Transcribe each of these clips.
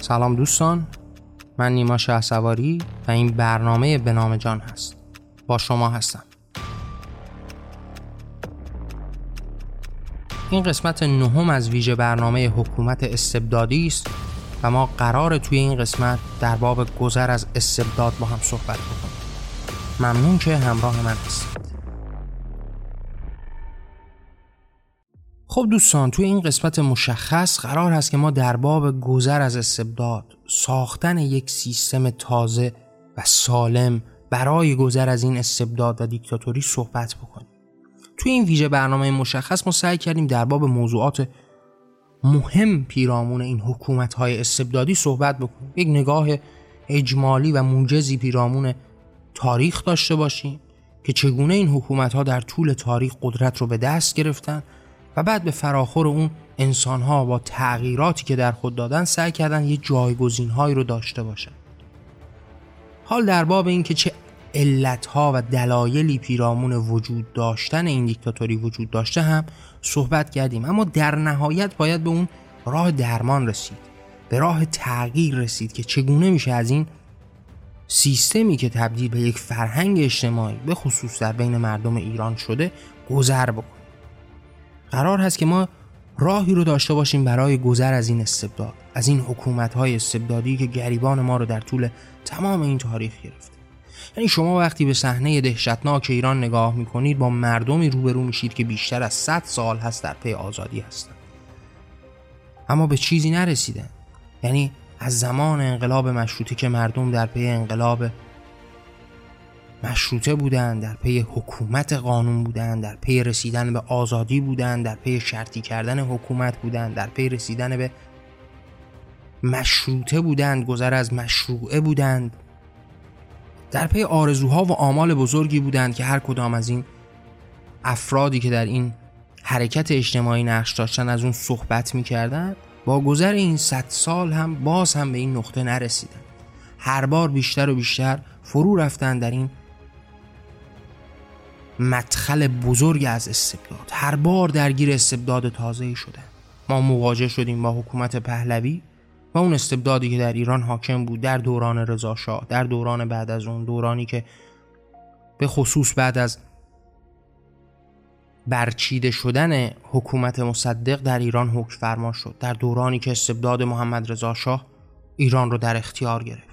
سلام دوستان من نیما شهسواری و این برنامه به نام جان هست. با شما هستم. این قسمت نهم از ویژه برنامه حکومت استبدادی است و ما قرار توی این قسمت در باب گذر از استبداد با هم صحبت بکنیم. ممنون که همراه من هستید. خب دوستان توی این قسمت مشخص قرار هست که ما در باب گذر از استبداد ساختن یک سیستم تازه و سالم برای گذر از این استبداد و دیکتاتوری صحبت بکنیم. توی این ویژه برنامه مشخص ما سعی کردیم در باب موضوعات مهم پیرامون این حکومت های استبدادی صحبت بکنیم. یک نگاه اجمالی و موجزی پیرامون تاریخ داشته باشیم که چگونه این حکومت ها در طول تاریخ قدرت رو به دست گرفتن و بعد به فراخور اون انسان ها با تغییراتی که در خود دادن سعی کردن یه جایگزین هایی رو داشته باشن. حال در باب این که چه علت ها و دلایلی پیرامون وجود داشتن این دیکتاتوری وجود داشته هم صحبت کردیم. اما در نهایت باید به اون راه درمان رسید. به راه تغییر رسید که چگونه میشه از این سیستمی که تبدیل به یک فرهنگ اجتماعی به خصوص در بین مردم ایران شده گذر بکنیم قرار هست که ما راهی رو داشته باشیم برای گذر از این استبداد از این حکومت های استبدادی که گریبان ما رو در طول تمام این تاریخ گرفته یعنی شما وقتی به صحنه دهشتناک ایران نگاه می‌کنید با مردمی روبرو میشید که بیشتر از 100 سال هست در پی آزادی هستند. اما به چیزی نرسیدن یعنی از زمان انقلاب مشروطه که مردم در پی انقلاب مشروطه بودند در پی حکومت قانون بودند در پی رسیدن به آزادی بودند در پی شرطی کردن حکومت بودند در پی رسیدن به مشروطه بودند گذر از مشروعه بودند. در پی آرزوها و آمال بزرگی بودند که هر کدام از این افرادی که در این حرکت اجتماعی نقش داشتن از اون صحبت می‌کردند با گذر این صد سال هم باز هم به این نقطه نرسیدن. هر بار بیشتر و بیشتر فرو رفتن در این مدخل بزرگ از استبداد. هر بار درگیر استبداد تازه شدن ما مواجه شدیم با حکومت پهلوی و اون استبدادی که در ایران حاکم بود در دوران رضاشاه در دوران بعد از اون دورانی که به خصوص بعد از برچیده شدن حکومت مصدق در ایران حکم فرما شد. در دورانی که استبداد محمد رضا شاه ایران رو در اختیار گرفت.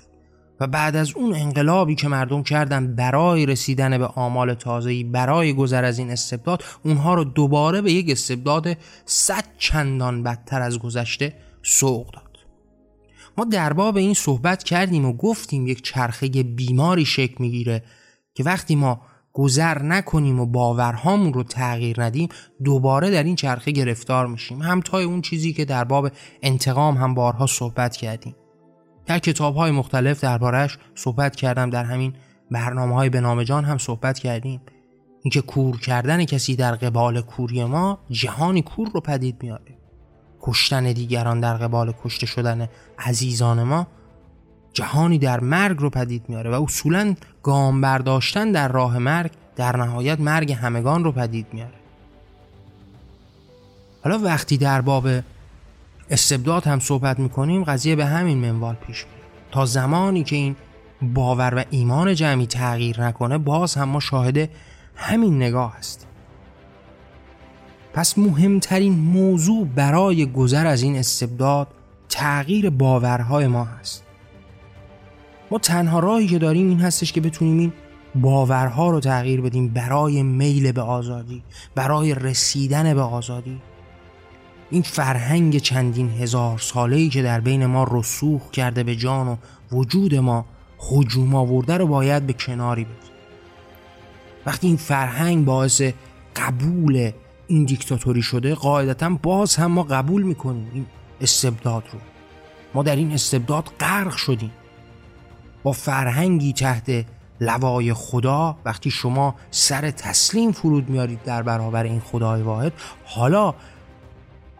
و بعد از اون انقلابی که مردم کردن برای رسیدن به آمال تازه‌ای برای گذر از این استبداد اونها رو دوباره به یک استبداد صد چندان بدتر از گذشته سوق داد. ما در باب این صحبت کردیم و گفتیم یک چرخه بیماری شکل می‌گیره که وقتی ما گذر نکنیم و باورهامون رو تغییر ندیم دوباره در این چرخه گرفتار میشیم. همتای اون چیزی که در باب انتقام هم بارها صحبت کردیم. در کتاب های مختلف دربارهش صحبت کردم در همین برنامه های به نام جان هم صحبت کردیم. اینکه کور کردن کسی در قبال کوری ما جهانی کور رو پدید میاره کشتن دیگران در قبال کشته شدن عزیزان ما جهانی در مرگ رو پدید میاره و اصولا گام برداشتن در راه مرگ در نهایت مرگ همگان رو پدید میاره حالا وقتی در باب استبداد هم صحبت می‌کنیم قضیه به همین منوال پیش میره. تا زمانی که این باور و ایمان جمعی تغییر نکنه باز هم ما شاهد همین نگاه هستیم. پس مهمترین موضوع برای گذر از این استبداد تغییر باورهای ما هست. ما تنها راهی که داریم این هستش که بتونیم این باورها رو تغییر بدیم برای میل به آزادی برای رسیدن به آزادی. این فرهنگ چندین هزار ساله ای که در بین ما رسوخ کرده به جان و وجود ما حجوم آورده رو باید به کناری بذاریم وقتی این فرهنگ باعث قبول این دیکتاتوری شده قاعدتا باز هم ما قبول می‌کنیم این استبداد رو. ما در این استبداد غرق شدیم. با فرهنگی تحت لوای خدا وقتی شما سر تسلیم فرود میارید در برابر این خدای واحد حالا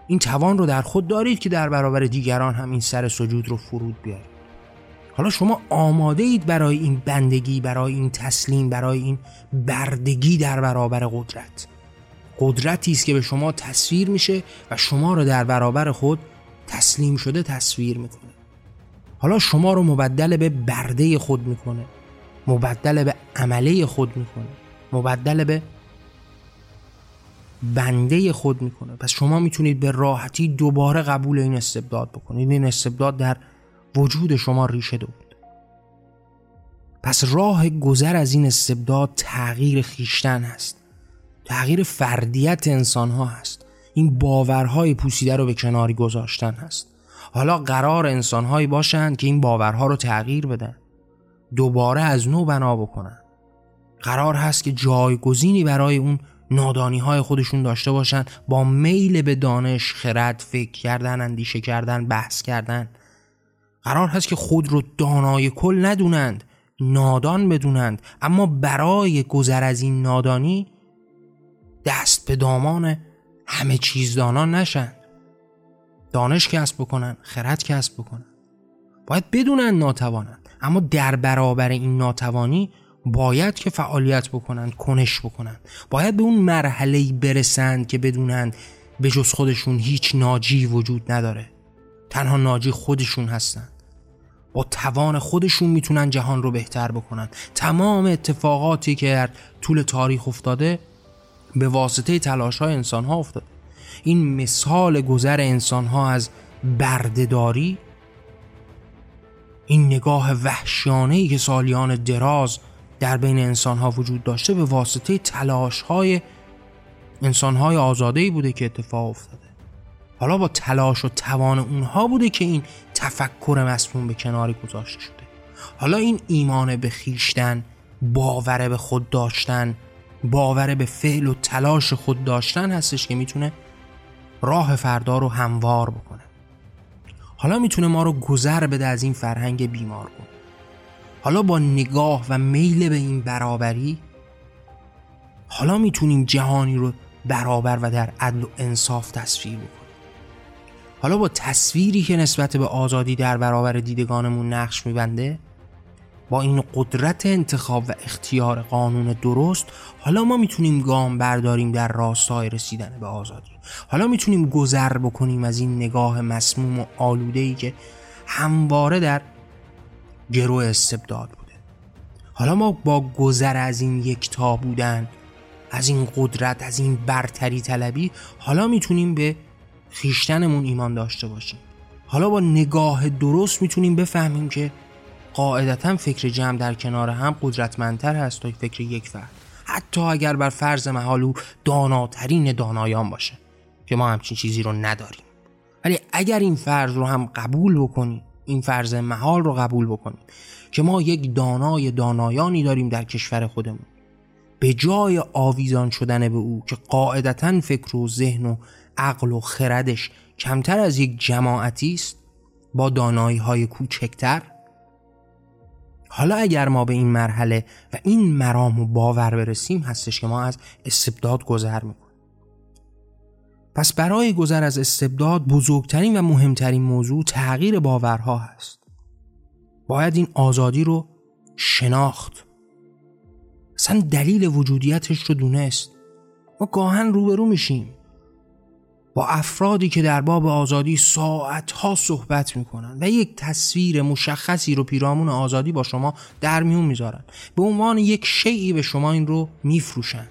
این توان رو در خود دارید که در برابر دیگران هم این سر سجود رو فرود بیارید. حالا شما آماده اید برای این بندگی برای این تسلیم برای این بردگی در برابر قدرت. قدرتی است که به شما تصویر میشه و شما رو در برابر خود تسلیم شده تصویر می‌کنه. حالا شما رو مبدل به برده خود می‌کنه مبدل به عمله خود می‌کنه مبدل به بنده خود می‌کنه. پس شما می‌تونید به راحتی دوباره قبول این استبداد بکنید. این استبداد در وجود شما ریشه دو پس راه گذر از این استبداد تغییر خیشتن هست. تغییر فردیت انسان ها هست. این باورهای پوسیده رو به کناری گذاشتن هست. حالا قرار انسان هایی باشند که این باورها رو تغییر بدن. دوباره از نو بنا بکنن. قرار هست که جایگزینی برای اون نادانی های خودشون داشته باشن با میل به دانش، خرد، فکر کردن، اندیشه کردن، بحث کردن. قرار هست که خود رو دانای کل ندونند نادان بدونند اما برای گذر از این نادانی دست به دامان همه چیز دانان نشند دانش کسب بکنن خرد کسب بکنن. باید بدونن ناتوانند اما در برابر این ناتوانی باید که فعالیت بکنند کنش بکنند باید به اون مرحله برسند که بدونند به جز خودشون هیچ ناجی وجود نداره. تنها ناجی خودشون هستند با توان خودشون می‌تونن جهان رو بهتر بکنن. تمام اتفاقاتی که در طول تاریخ افتاده به واسطه تلاش های انسان ها افتاده. این مثال گذر انسان ها از بردهداری این نگاه وحشیانه که سالیان دراز در بین انسان ها وجود داشته به واسطه تلاش های انسان های آزاده بوده که اتفاق افتاده. حالا با تلاش و توان اونها بوده که این تفکر مسموم به کناری گذاشته شده. حالا این ایمان به خیشتن باور به خود داشتن باور به فعل و تلاش خود داشتن هستش که می‌تونه راه فردا رو هموار بکنه. حالا می‌تونه ما رو گذر بده از این فرهنگ بیمار کن. حالا با نگاه و میل به این برابری حالا می‌تونیم جهانی رو برابر و در عدل و انصاف تصویر بکنیم. حالا با تصویری که نسبت به آزادی در برابر دیدگانمون نقش میبنده با این قدرت انتخاب و اختیار قانون درست حالا ما می‌تونیم گام برداریم در راستای رسیدن به آزادی. حالا می‌تونیم گذر بکنیم از این نگاه مسموم و آلوده که همواره در گرو استبداد بوده. حالا ما با گذر از این یکتا بودن از این قدرت از این برتری طلبی حالا می‌تونیم به خیشتنمون ایمان داشته باشیم. حالا با نگاه درست می‌تونیم بفهمیم که قاعدتا فکر جمع در کنار هم قدرتمندتر هست تا فکر یک فرد. حتی اگر بر فرض محال او داناترین دانایان باشه که ما همچین چیزی رو نداریم. ولی اگر این فرض رو هم قبول بکنیم این فرض محال رو قبول بکنیم که ما یک دانای دانایانی داریم در کشور خودمون. به جای آویزان شدن به او که قاعدتا فکر و ذهن و عقل و خردش کمتر از یک جماعتی است با دانایی های کوچکتر حالا اگر ما به این مرحله و این مرام و باور برسیم هستش که ما از استبداد گذر می‌کنیم. پس برای گذر از استبداد بزرگترین و مهمترین موضوع تغییر باورها هست. باید این آزادی رو شناخت. اصلا دلیل وجودیتش رو دونست. ما گاهن روبرو میشیم. با افرادی که در باب آزادی ساعتها صحبت می‌کنن و یک تصویر مشخصی رو پیرامون آزادی با شما در میون می‌ذارن. به عنوان یک شیعی به شما این رو میفروشن.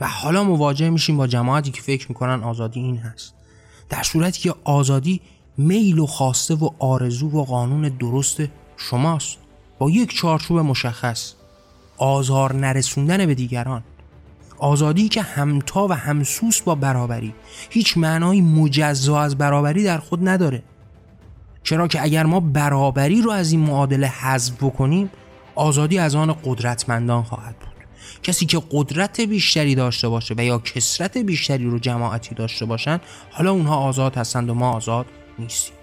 و حالا مواجه میشیم با جماعتی که فکر می‌کنن آزادی این هست. در صورتی که آزادی میل و خواسته و آرزو و قانون درست شماست. با یک چارچوب مشخص آزار نرسوندن به دیگران. آزادی که همتا و همسوس با برابری هیچ معنای مجزا از برابری در خود نداره. چرا که اگر ما برابری رو از این معادله حذف بکنیم آزادی از آن قدرتمندان خواهد بود. کسی که قدرت بیشتری داشته باشه و یا کسرت بیشتری رو جماعتی داشته باشن حالا اونها آزاد هستند و ما آزاد نیستیم.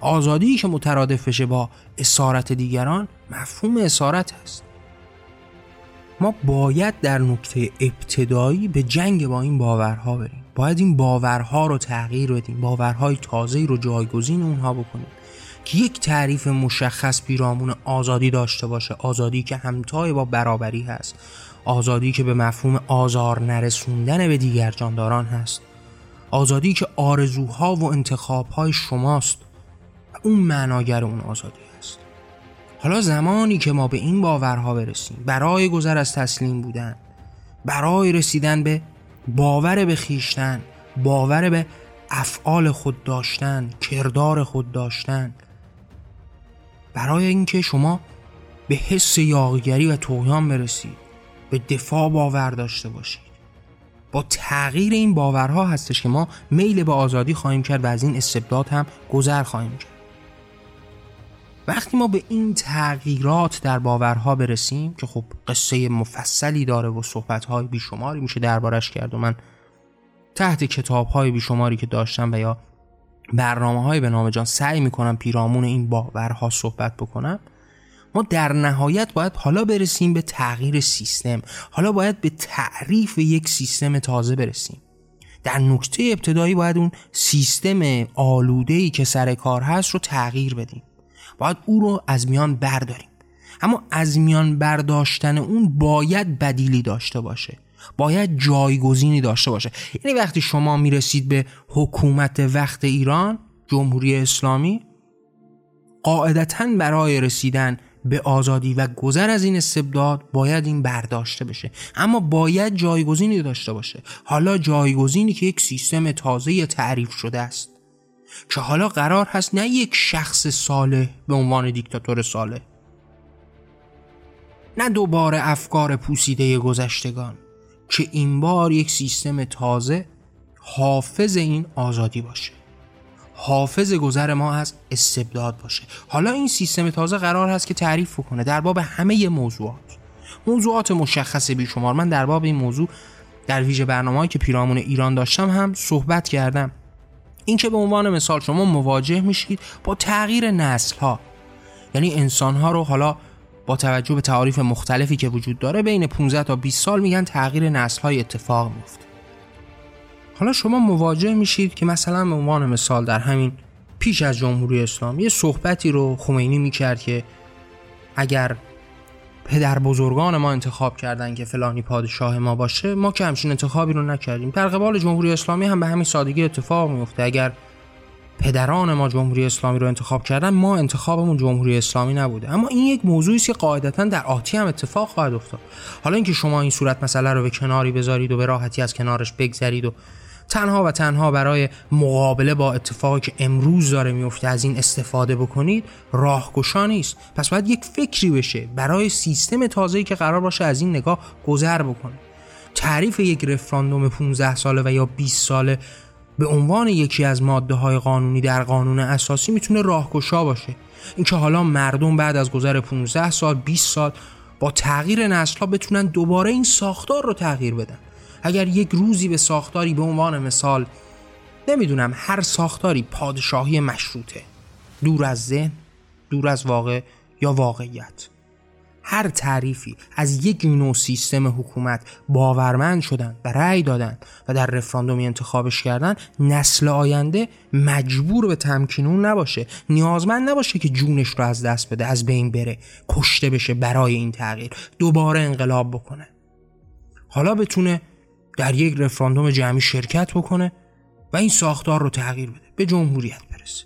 آزادی که مترادف بشه با اسارت دیگران مفهوم اسارت هست. ما باید در نکته ابتدایی به جنگ با این باورها بریم. باید این باورها رو تغییر بدیم باورهای تازه رو جایگزین اونها بکنیم. یک تعریف مشخص پیرامون آزادی داشته باشه آزادی که همتای با برابری هست آزادی که به مفهوم آزار نرسوندن به دیگر جانداران هست آزادی که آرزوها و انتخابهای شماست اون معناگر اون آزادی است حالا زمانی که ما به این باورها برسیم برای گذر از تسلیم بودن برای رسیدن به باور به خیشتن باور به افعال خود داشتن کردار خود داشتن برای اینکه شما به حس یاغیگری و توهیان برسید به دفاع باور داشته باشید. با تغییر این باورها هستش که ما میل به آزادی خواهیم کرد و از این استبداد هم گذر خواهیم کرد. وقتی ما به این تغییرات در باورها برسیم که خب قصه مفصلی داره و صحبتهای بیشماری میشه دربارش کرد و من تحت کتابهای بیشماری که داشتم و یا برنامه های به نام جان سعی می‌کنم پیرامون این باورها صحبت بکنم. ما در نهایت باید حالا برسیم به تغییر سیستم. حالا باید به تعریف یک سیستم تازه برسیم. در نکته ابتدایی باید اون سیستم آلوده که سر کار هست رو تغییر بدیم. باید او رو از میان برداریم. اما از میان برداشتن اون باید بدیلی داشته باشه. باید جایگزینی داشته باشه. یعنی وقتی شما می‌رسید به حکومت وقت ایران جمهوری اسلامی قاعدتا برای رسیدن به آزادی و گذر از این استبداد باید این برداشته بشه. اما باید جایگزینی داشته باشه. حالا جایگزینی که یک سیستم تازه تعریف شده است. که حالا قرار هست نه یک شخص صالح به عنوان دیکتاتور صالح نه دوباره افکار پوسیده گذشتگان. که این بار یک سیستم تازه حافظ این آزادی باشه. حافظ گذر ما از استبداد باشه. حالا این سیستم تازه قرار هست که تعریف کنه در باب همه موضوعات. موضوعات مشخص بیشمار. من در باب این موضوع در ویژه برنامه‌ای که پیرامون ایران داشتم هم صحبت کردم. این که به عنوان مثال شما مواجه میشید با تغییر نسل ها یعنی انسان ها رو حالا با توجه به تعاریف مختلفی که وجود داره بین 15 تا 20 سال میگن تغییر نسل های اتفاق میفته. حالا شما مواجه میشید که مثلا به عنوان مثال در همین پیش از جمهوری اسلامی یه صحبتی رو خمینی می‌کرد که اگر پدر بزرگان ما انتخاب کردن که فلانی پادشاه ما باشه ما که همچین انتخابی رو نکردیم. در قبال جمهوری اسلامی هم به همین سادگی اتفاق میفته اگر پدران ما جمهوری اسلامی رو انتخاب کردن ما انتخابمون جمهوری اسلامی نبوده. اما این یک موضوعی است که قاعدتا در آتی هم اتفاق خواهد افتاد. حالا اینکه شما این صورت مسئله رو به کناری بذارید و به راحتی از کنارش بگذرید و تنها و تنها برای مقابله با اتفاقی که امروز داره میفته از این استفاده بکنید راهگشا نیست. پس باید یک فکری بشه برای سیستم تازه‌ای که قرار باشه از این نگاه گذر بکنه. تعریف یک رفراندوم 15 ساله و یا 20 ساله به عنوان یکی از ماده های قانونی در قانون اساسی می‌تونه راهگشا باشه. اینکه حالا مردم بعد از گذر 15 سال 20 سال با تغییر نسل ها بتونن دوباره این ساختار رو تغییر بدن. اگر یک روزی به ساختاری به عنوان مثال نمی‌دونم هر ساختاری پادشاهی مشروطه دور از ذهن دور از واقع یا واقعیت. هر تعریفی از یک نوع سیستم حکومت باورمند شدن و رأی دادن و در رفراندومی انتخابش کردن نسل آینده مجبور به تمکینون نباشه. نیازمند نباشه که جونش رو از دست بده از بین بره کشته بشه برای این تغییر دوباره انقلاب بکنه. حالا بتونه در یک رفراندوم جمعی شرکت بکنه و این ساختار رو تغییر بده به جمهوریت برسه.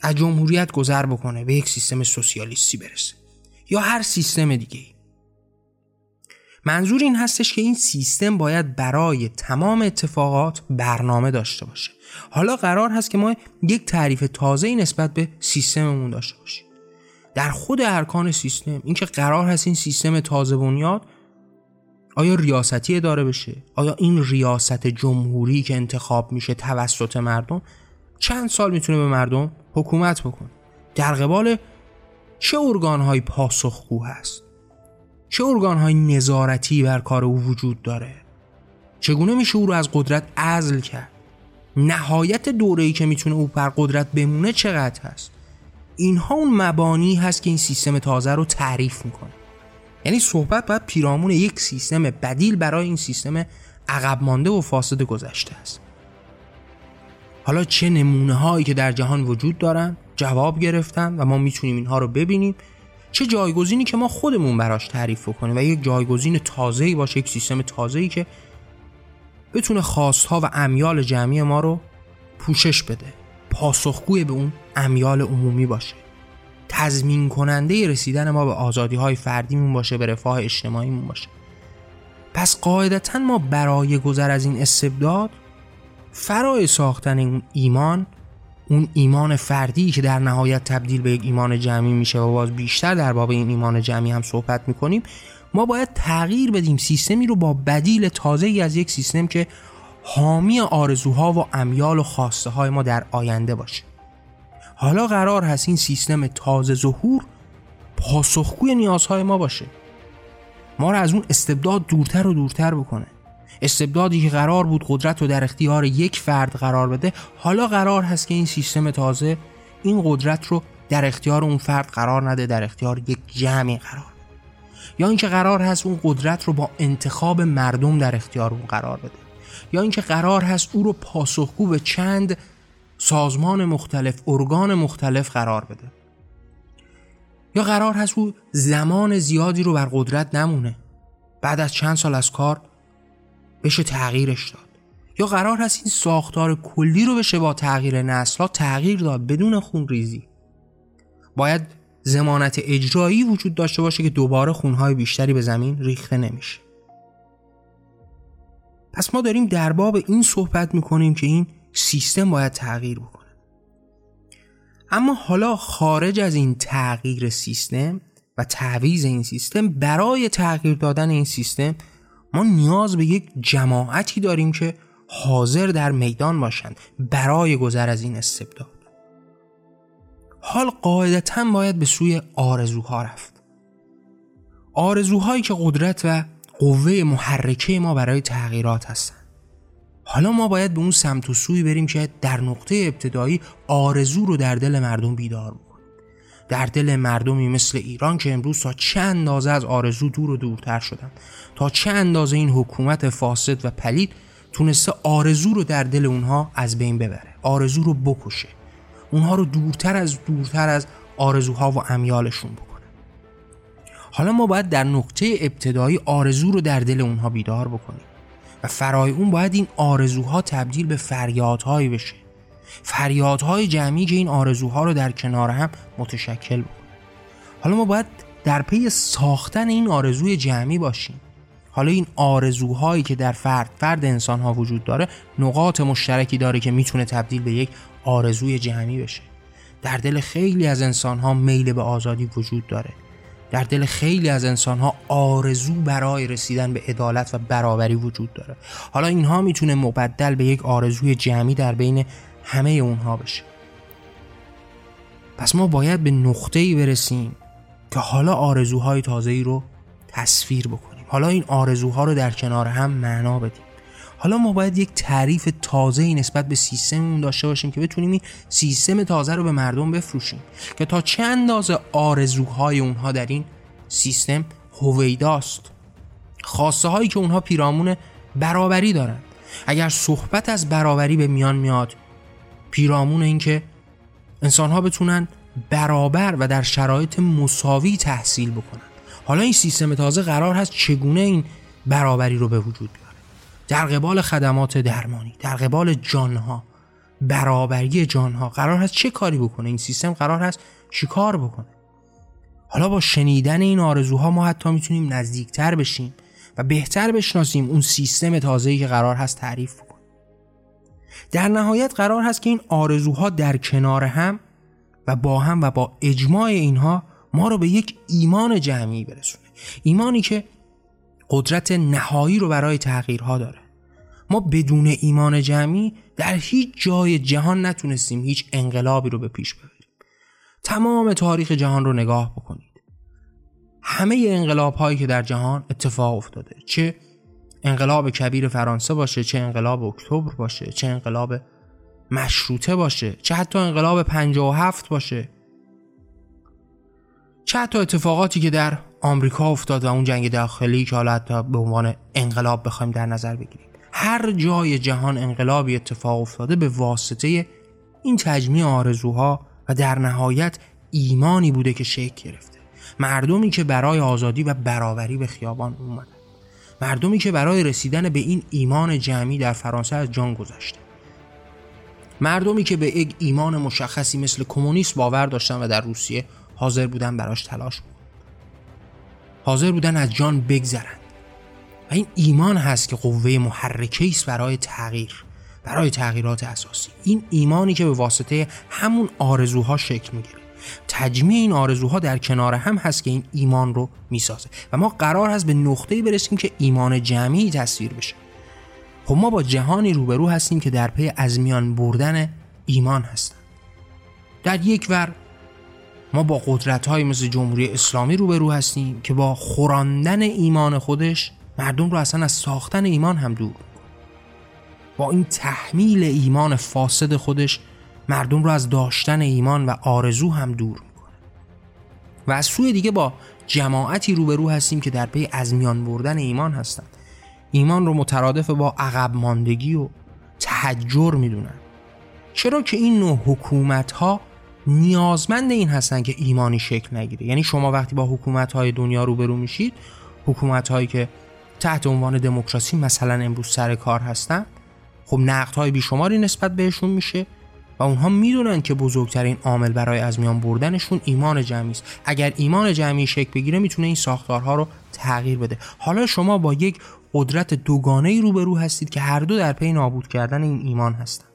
از جمهوریت گذر بکنه به یک سیستم سوسیالیستی برسه. یا هر سیستم دیگه منظور این هستش که این سیستم باید برای تمام اتفاقات برنامه داشته باشه. حالا قرار هست که ما یک تعریف تازه نسبت به سیستممون داشته باشیم. در خود ارکان سیستم اینکه قرار هست این سیستم تازه بنیاد آیا ریاستی اداره بشه؟ آیا این ریاست جمهوری که انتخاب میشه توسط مردم؟ چند سال می‌تونه به مردم حکومت بکنه؟ در قبال چه ارگان پاسخگو هست؟ چه ارگان های نظارتی بر کار او وجود داره؟ چگونه میشه او رو از قدرت ازل کرد؟ نهایت دوره‌ای که می‌تونه او بر قدرت بمونه چقدر هست؟ اینها اون مبانی هست که این سیستم تازه رو تعریف می‌کنه. یعنی صحبت باید پیرامون یک سیستم بدیل برای این سیستم عقب مانده و فاسد گذشته است. حالا چه نمونه هایی که در جهان وجود دارن؟ جواب گرفتن و ما می‌تونیم اینها رو ببینیم. چه جایگزینی که ما خودمون براش تعریف کنیم و یک جایگزین تازه‌ای باشه یک سیستم تازه‌ای که بتونه خواستها و امیال جمعی ما رو پوشش بده. پاسخگوی به اون امیال عمومی باشه. تضمین کننده رسیدن ما به آزادی های فردیمون باشه به رفاه اجتماعیمون باشه. پس قاعدتا ما برای گذر از این استبداد فرای ساختن ایمان اون ایمان فردی که در نهایت تبدیل به یک ایمان جمعی میشه و باز بیشتر در باب این ایمان جمعی هم صحبت می‌کنیم ما باید تغییر بدیم. سیستمی رو با بدیل تازه ای از یک سیستم که حامی آرزوها و امیال و خواسته های ما در آینده باشه. حالا قرار هست این سیستم تازه ظهور پاسخگوی نیازهای ما باشه. ما رو از اون استبداد دورتر و دورتر بکنه. استبدادی که قرار بود قدرت رو در اختیار یک فرد قرار بده حالا قرار هست که این سیستم تازه این قدرت رو در اختیار اون فرد قرار نده در اختیار یک جمعی قرار یا اینکه قرار هست اون قدرت رو با انتخاب مردم در اختیار اون قرار بده. یا اینکه قرار هست او رو پاسخگو به چند سازمان مختلف ارگان مختلف قرار بده. یا قرار هست او زمان زیادی رو بر قدرت نمونه. بعد از چند سال از کار بشه تغییرش داد. یا قرار هست این ساختار کلی رو بشه با تغییر نسل تغییر داد بدون خون ریزی. باید زمانت اجرایی وجود داشته باشه که دوباره خونهای بیشتری به زمین ریخته نمیشه. پس ما داریم در باب این صحبت می‌کنیم که این سیستم باید تغییر بکنه. اما حالا خارج از این تغییر سیستم و تعویز این سیستم برای تغییر دادن این سیستم ما نیاز به یک جماعتی داریم که حاضر در میدان باشند برای گذر از این استبداد. حال قاعدتا باید به سوی آرزوها رفت. آرزوهایی که قدرت و قوه محرکه ما برای تغییرات هستند. حالا ما باید به اون سمت و سوی بریم که در نقطه ابتدایی آرزو رو در دل مردم بیدار بکنیم. در دل مردمی مثل ایران که امروز تا چه اندازه از آرزو دور و دورتر شدن تا چه اندازه این حکومت فاسد و پلید تونسته آرزو رو در دل اونها از بین ببره آرزو رو بکشه اونها رو دورتر از دورتر از آرزوها و امیالشون بکنه. حالا ما باید در نقطه ابتدایی آرزو رو در دل اونها بیدار بکنیم و فرای اون باید این آرزوها تبدیل به فریادهایی بشه. فریادهای جمعی که این آرزوها رو در کنار هم متشکل بکنه حالا ما باید در پی ساختن این آرزوی جمعی باشیم. حالا این آرزوهایی که در فرد فرد انسان ها وجود داره نقاط مشترکی داره که می‌تونه تبدیل به یک آرزوی جمعی بشه. در دل خیلی از انسان ها میل به آزادی وجود داره. در دل خیلی از انسان ها آرزو برای رسیدن به عدالت و برابری وجود داره. حالا اینها می‌تونه مبدل به یک آرزوی جمعی در بین همه اونها بشه. پس ما باید به نقطه ای برسیم که حالا آرزوهای تازه رو تصویر بکنیم. حالا این آرزوها رو در کنار هم معنا بدیم. حالا ما باید یک تعریف تازه نسبت به سیستممون داشته باشیم که بتونیم این سیستم تازه رو به مردم بفروشیم. که تا چه اندازه آرزوهای اونها در این سیستم هویداست؟ خواسته هایی که اونها پیرامون برابری دارن. اگر صحبت از برابری به میان میاد پیرامون اینکه انسان ها بتونن برابر و در شرایط مساوی تحصیل بکنن. حالا این سیستم تازه قرار هست چگونه این برابری رو به وجود بیاره؟ در قبال خدمات درمانی در قبال جانها برابری جانها قرار هست چه کاری بکنه؟ این سیستم قرار هست چیکار بکنه؟ حالا با شنیدن این آرزوها ما حتی می‌تونیم نزدیکتر بشیم و بهتر بشناسیم اون سیستم تازه‌ای که قرار هست تعریف در نهایت قرار هست که این آرزوها در کنار هم و با هم و با اجماع اینها ما رو به یک ایمان جمعی برسونه. ایمانی که قدرت نهایی رو برای تغییرها داره. ما بدون ایمان جمعی در هیچ جای جهان نتونستیم هیچ انقلابی رو به پیش ببریم. تمام تاریخ جهان رو نگاه بکنید. همه انقلاب هایی که در جهان اتفاق افتاده چه انقلاب کبیر فرانسه باشه چه انقلاب اکتبر باشه چه انقلاب مشروطه باشه چه حتی انقلاب 57 باشه. چه حتی اتفاقاتی که در آمریکا افتاد و اون جنگ داخلی که حالا حتی به عنوان انقلاب بخوایم در نظر بگیریم. هر جای جهان انقلابی اتفاق افتاده به واسطه این تجمیع آرزوها و در نهایت ایمانی بوده که شکل گرفته. مردمی که برای آزادی و برابری به خیابان اومدن. مردمی که برای رسیدن به این ایمان جمعی در فرانسه از جان گذشته. مردمی که به یک ایمان مشخصی مثل کمونیست باور داشتن و در روسیه حاضر بودن براش تلاش بود. حاضر بودن از جان بگذرن و این ایمان هست که قوه محرکه است برای تغییر برای تغییرات اساسی. این ایمانی که به واسطه همون آرزوها شکل می‌گیره. تجمیع این آرزوها در کنار هم هست که این ایمان رو می‌سازه. و ما قرار هست به نقطه‌ای برسیم که ایمان جمعی تصویر بشه. خب ما با جهانی روبرو هستیم که در پی از میان بردن ایمان هستن. در یک ور ما با قدرت های مثل جمهوری اسلامی روبرو هستیم که با خوراندن ایمان خودش مردم رو اصلا از ساختن ایمان هم دور با این تحمیل ایمان فاسد خودش مردم رو از داشتن ایمان و آرزو هم دور می‌کنه. و از سوی دیگه با جماعتی روبرو هستیم که در پی از میان بردن ایمان هستند. ایمان رو مترادف با عقب ماندگی و تحجر می‌دونن. چرا که این نوع حکومت ها نیازمند این هستن که ایمانی شکل نگیره؟ یعنی شما وقتی با حکومت های دنیا روبرو میشید حکومت هایی که تحت عنوان دموکراسی مثلا امروز سر کار هستن خب نقد های بیشماری نسبت بهشون میشه. و اونها می‌دونن که بزرگترین عامل برای از میان بردنشون ایمان جمعی است. اگر ایمان جمعی شکل بگیره می‌تونه این ساختارها رو تغییر بده. حالا شما با یک قدرت دوگانه ای روبرو هستید که هر دو در پی نابود کردن این ایمان هستند.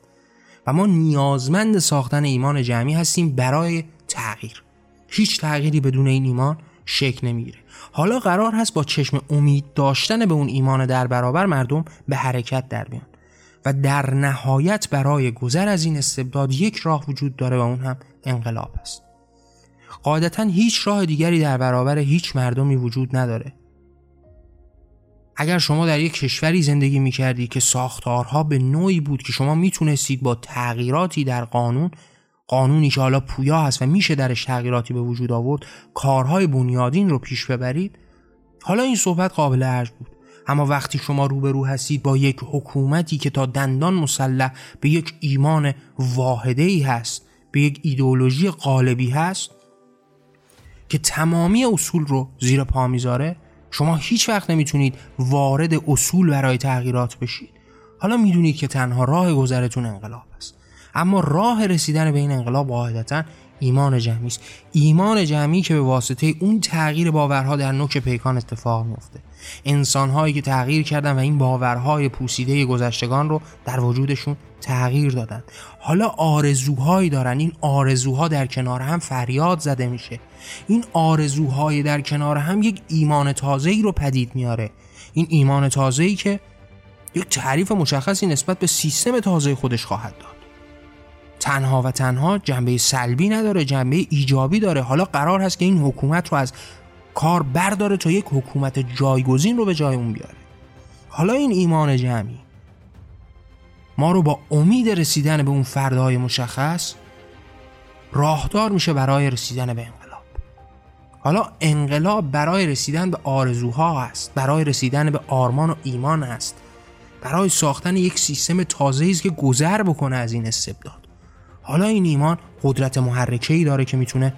و ما نیازمند ساختن ایمان جمعی هستیم برای تغییر. هیچ تغییری بدون این ایمان شکل نمی‌گیره. حالا قرار هست با چشم امید داشتن به اون ایمان در برابر مردم به حرکت در بیان. و در نهایت برای گذر از این استبداد یک راه وجود داره و اون هم انقلاب است. قاعدتا هیچ راه دیگری در برابر هیچ مردمی وجود نداره. اگر شما در یک کشوری زندگی می کردی که ساختارها به نوعی بود که شما می‌تونستید با تغییراتی در قانون قانونی که حالا پویا هست و میشه درش تغییراتی به وجود آورد کارهای بنیادین رو پیش ببرید حالا این صحبت قابل ارج بود. اما وقتی شما روبرو هستید با یک حکومتی که تا دندان مسلح به یک ایمان واحده ای هست به یک ایدئولوژی قالبی هست که تمامی اصول رو زیر پا می‌ذاره شما هیچ وقت نمی‌تونید وارد اصول برای تغییرات بشید. حالا می‌دونید که تنها راه گذرتون انقلاب است. اما راه رسیدن به این انقلاب واحدتا ایمان جمعی است. ایمان جمعی که به واسطه اون تغییر باورها در نوک پیکان اتفاق میفته انسانهایی که تغییر کردن و این باورهای پوسیده گذشتگان رو در وجودشون تغییر دادن. حالا آرزوهایی دارن. این آرزوها در کنار هم فریاد زده میشه. این آرزوهای در کنار هم یک ایمان تازه‌ای رو پدید میاره. این ایمان تازه‌ای که یک تعریف مشخصی نسبت به سیستم تازه خودش خواهد داد. تنها و تنها جنبه سلبی نداره جنبه ایجابی داره. حالا قرار هست که این حکومت رو از کار برداره تا یک حکومت جایگزین رو به جای اون بیاره. حالا این ایمان جمعی ما رو با امید رسیدن به اون فردهای مشخص راهدار میشه برای رسیدن به انقلاب. حالا انقلاب برای رسیدن به آرزوها است برای رسیدن به آرمان و ایمان است برای ساختن یک سیستم تازه است که گذر بکنه از این استبداد. حالا این ایمان قدرت محرکه ای داره که می‌تونه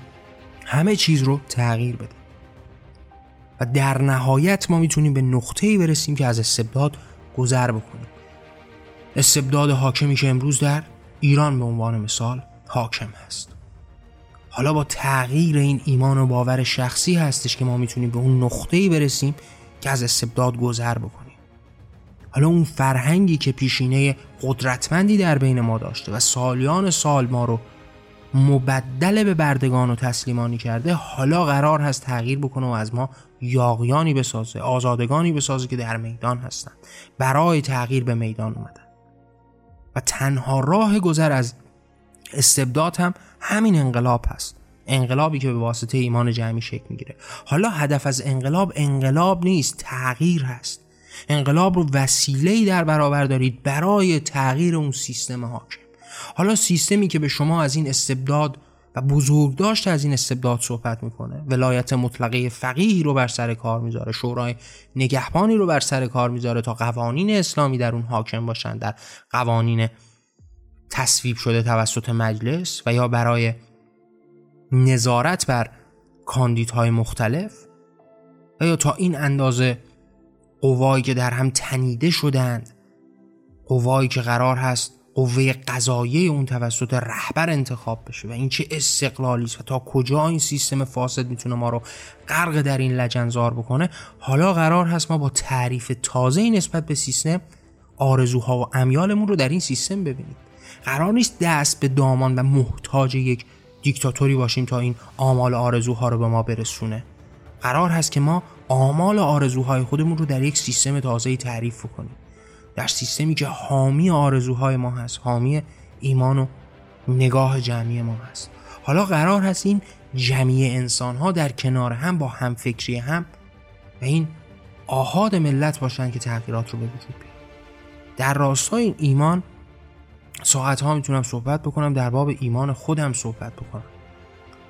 همه چیز رو تغییر بده. و در نهایت ما می‌تونیم به نقطه‌ای برسیم که از استبداد گذر بکنیم. استبداد حاکمی که امروز در ایران به عنوان مثال حاکم هست. حالا با تغییر این ایمان و باور شخصی هستش که ما می‌تونیم به اون نقطه‌ای برسیم که از استبداد گذر بکنیم. حالا اون فرهنگی که پیشینه قدرتمندی در بین ما داشته و سالیان سال ما رو مبدل به بردگان و تسلیمانی کرده حالا قرار هست تغییر بکنه و از ما یاغیانی بسازه آزادگانی بسازه که در میدان هستند برای تغییر به میدان اومدن. و تنها راه گذر از استبداد هم همین انقلاب هست. انقلابی که به واسطه ایمان جمعی شکل می‌گیره. حالا هدف از انقلاب انقلاب نیست تغییر هست. انقلاب رو وسیله‌ای در برابر دارید برای تغییر اون سیستم حاکم. حالا سیستمی که به شما از این استبداد و بزرگداشت از این استبداد صحبت می‌کنه. ولایت مطلقه فقیهی رو بر سر کار می‌ذاره. شورای نگهبانی رو بر سر کار می‌ذاره تا قوانین اسلامی در اون حاکم باشن. در قوانین تصویب شده توسط مجلس و یا برای نظارت بر کاندیدهای مختلف یا تا این اندازه قوایی که در هم تنیده شدند. قوایی که قرار هست قوه قضایه اون توسط رهبر انتخاب بشه و این چه استقلالی است و تا کجا این سیستم فاسد می‌تونه ما رو غرق در این لجنزار بکنه حالا قرار هست ما با تعریف تازه نسبت به سیستم آرزوها و امیالمون رو در این سیستم ببینیم. قرار نیست دست به دامان و محتاج یک دیکتاتوری باشیم تا این آمال آرزوها رو به ما برسونه. قرار هست که ما آمال آرزوهای خودمون رو در یک سیستم تازه تعریف کنیم. در سیستمی که حامی آرزوهای ما هست حامی ایمان و نگاه جمعی ما هست. حالا قرار هست این جمعی انسان ها در کنار هم با همفکری هم و این آهاد ملت باشن که تغییرات رو به وجود در راستای این ایمان ساعت ها می‌تونم صحبت بکنم در باب ایمان خودم صحبت بکنم.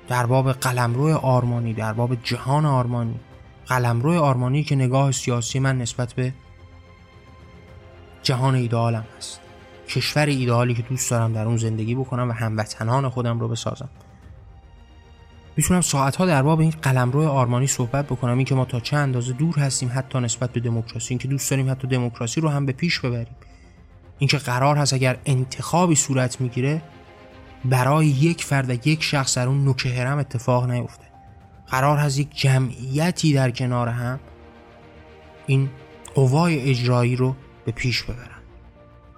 در باب قلمرو آرمانی در باب جهان آرمانی قلمرو آرمانی که نگاه سیاسی من نسبت به جهان ایدئالم هست کشور ایدئالی که دوست دارم در اون زندگی بکنم و هموطنان خودم رو بسازم. می‌تونم ساعتها در باب این قلمرو آرمانی صحبت بکنم. این که ما تا چه اندازه دور هستیم حتی نسبت به دموکراسی. این که دوست داریم حتی دموکراسی رو هم به پیش ببریم. اینکه قرار هست اگر انتخابی صورت می‌گیره برای یک فرد و یک شخص در اون نوک هرم اتفاق نیفته. قرار هست یک جمعیتی در کنار هم این قوای اجرایی رو به پیش ببرن.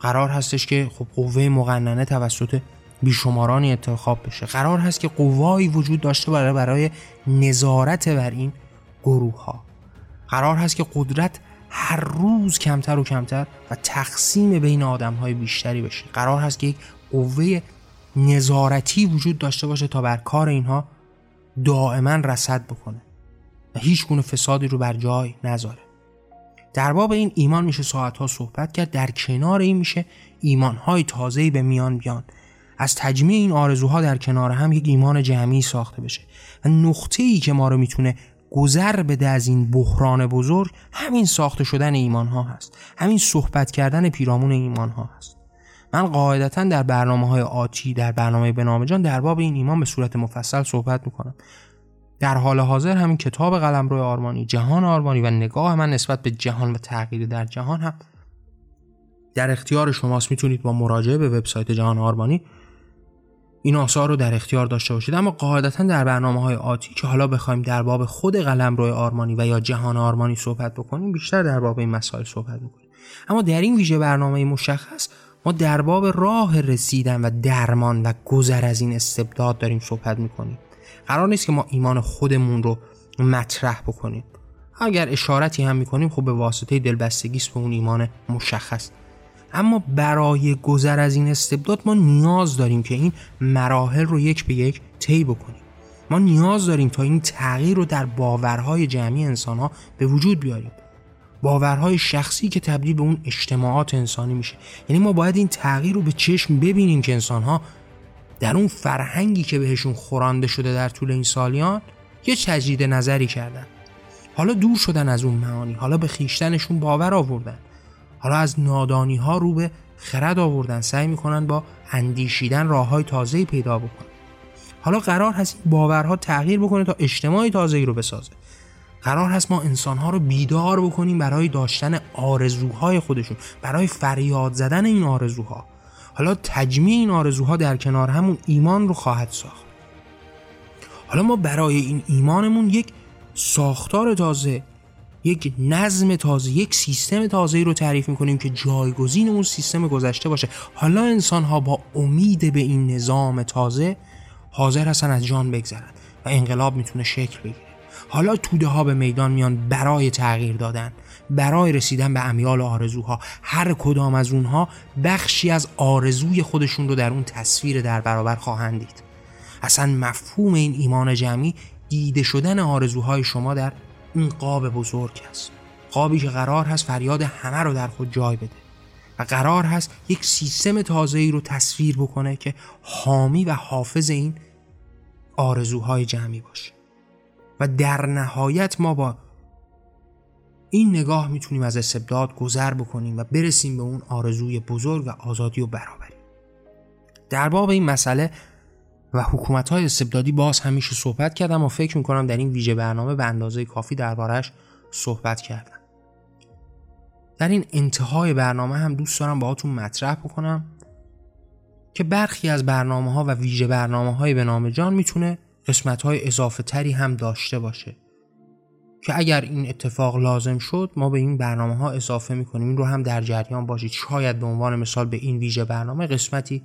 قرار هستش که خب قوه مقننه توسط بیشمارانی انتخاب بشه. قرار هست که قوایی وجود داشته برای برای نظارت بر این گروه ها قرار هست که قدرت هر روز کمتر و کمتر و تقسیم بین آدم های بیشتری بشه. قرار هست که یک قوه نظارتی وجود داشته باشه تا بر کار اینها دائما رسد بکنه و هیچ گونه فسادی رو بر جای نذاره. در باب این ایمان میشه ساعتها صحبت کرد در کنار این میشه ایمانهای تازه‌ای به میان بیان. از تجمیع این آرزوها در کنار هم یک ایمان جمعی ساخته بشه و نقطه ای که ما رو می‌تونه گذر بده از این بحران بزرگ همین ساخته شدن ایمان ها هست. همین صحبت کردن پیرامون ایمان ها هست. من قاعدتا در برنامه های آتی در برنامه به جان در باب این ایمان به صورت مفصل صحبت می‌کنم. در حال حاضر همین کتاب قلمرو آرمانی جهان آرمانی و نگاه من نسبت به جهان و تغییر در جهان هم در اختیار شماست. می‌تونید با مراجعه به وبسایت جهان آرمانی این آثار رو در اختیار داشته باشید. اما قاعدتا در برنامه های آتی که حالا بخوایم در باب خود قلمرو آرمانی و یا جهان آرمانی صحبت بکنیم بیشتر در باب این مسائل صحبت می‌کنیم. اما در این ویژه برنامه مشخص ما در باب راه رسیدن و درمان و گذر از این استبداد داریم صحبت می‌کنیم. قرار نیست که ما ایمان خودمون رو مطرح بکنیم. اگر اشارتی هم می‌کنیم خب به واسطه دلبستگی به اون ایمان مشخص. اما برای گذر از این استبداد ما نیاز داریم که این مراحل رو یک به یک طی بکنیم. ما نیاز داریم تا این تغییر رو در باورهای جمعی انسان ها به وجود بیاریم. باورهای شخصی که تبدیل به اون اجتماعات انسانی میشه. یعنی ما باید این تغییر رو به چشم ببینیم که انسان ها در اون فرهنگی که بهشون خورانده شده در طول این سالیان یه تجدید نظری کردن. حالا دور شدن از اون معانی حالا به خیشتنشون باور آوردن. حالا از نادانی ها رو به خرد آوردن سعی می‌کنن با اندیشیدن راه های تازه‌ای پیدا بکنن. حالا قرار هست این باورها تغییر بکنه تا اجتماعی تازه‌ای رو بسازه. قرار هست ما انسانها رو بیدار بکنیم برای داشتن آرزوهای خودشون برای فریاد زدن این آرزوها. حالا تجمیع این آرزوها در کنار همون ایمان رو خواهد ساخت. حالا ما برای این ایمانمون یک ساختار تازه یک نظم تازه یک سیستم تازه رو تعریف می‌کنیم که جایگزین اون سیستم گذشته باشه. حالا انسان ها با امید به این نظام تازه حاضر هستن از جان بگذرن و انقلاب می‌تونه شکل بگیره. حالا توده ها به میدان میان برای تغییر دادن برای رسیدن به امیال آرزوها. هر کدام از اونها بخشی از آرزوی خودشون رو در اون تصویر در برابر خواهند دید. اصلا مفهوم این ایمان جمعی دیده شدن آرزوهای شما در این قاب بزرگ است. قابی که قرار هست فریاد همه رو در خود جای بده و قرار هست یک سیستم تازه ای رو تصویر بکنه که حامی و حافظ این آرزوهای جمعی باشه. و در نهایت ما با این نگاه می‌تونیم از استبداد گذر بکنیم و برسیم به اون آرزوی بزرگ و آزادی و برابری. در باب این مسئله و حکومت های استبدادی باز همیشه صحبت کردم و فکر می‌کنم در این ویژه برنامه به اندازه کافی دربارش صحبت کردم. در این انتهای برنامه هم دوست دارم باهاتون مطرح بکنم که برخی از برنامه ها و ویژه برنامه های به نام جان می‌تونه قسمت های اضافه تری هم داشته باشه. که اگر این اتفاق لازم شد ما به این برنامه ها اضافه می‌کنیم. این رو هم در جریان باشید. شاید به عنوان مثال به این ویژه برنامه قسمتی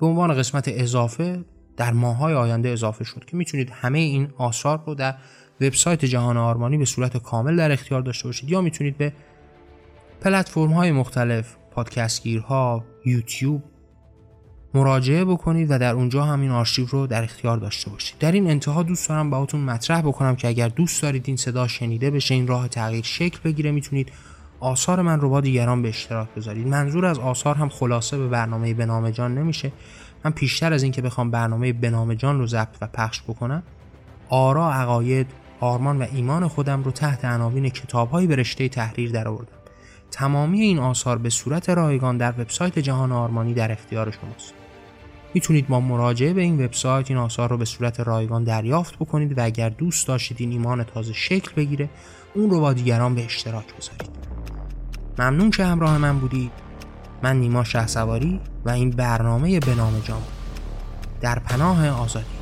به عنوان قسمت اضافه در ماهای آینده اضافه شد که می‌تونید همه این آثار رو در وبسایت جهان آرمانی به صورت کامل در اختیار داشته باشید. یا می‌تونید به پلتفرم های مختلف پادکستگیرها یوتیوب مراجعه بکنید و در اونجا همین آرشیو رو در اختیار داشته باشید. در این انتها دوست دارم باهاتون مطرح بکنم که اگر دوست دارید این صدا شنیده بشه این راه تغییر شکل بگیره می‌تونید آثار من رو با دیگران به اشتراک بذارید. منظور از آثار هم خلاصه به برنامه به جان نمیشه. من پیشتر از اینکه بخوام برنامه به جان رو ضبط و پخش بکنم آرا عقاید آرمان و ایمان خودم رو تحت عناوین کتابهایی به رشته تحریر درآوردم. تمامی این آثار به صورت رایگان در وبسایت جهان آرمانی در اختیار شماست. می‌تونید با مراجعه به این وبسایت این آثار رو به صورت رایگان دریافت بکنید و اگر دوست داشتید این ایمان تازه شکل بگیره اون رو با دیگران به اشتراک بذارید. ممنون که همراه من بودید. من نیما شهسواری و این برنامه به نام جام در پناه آزادی.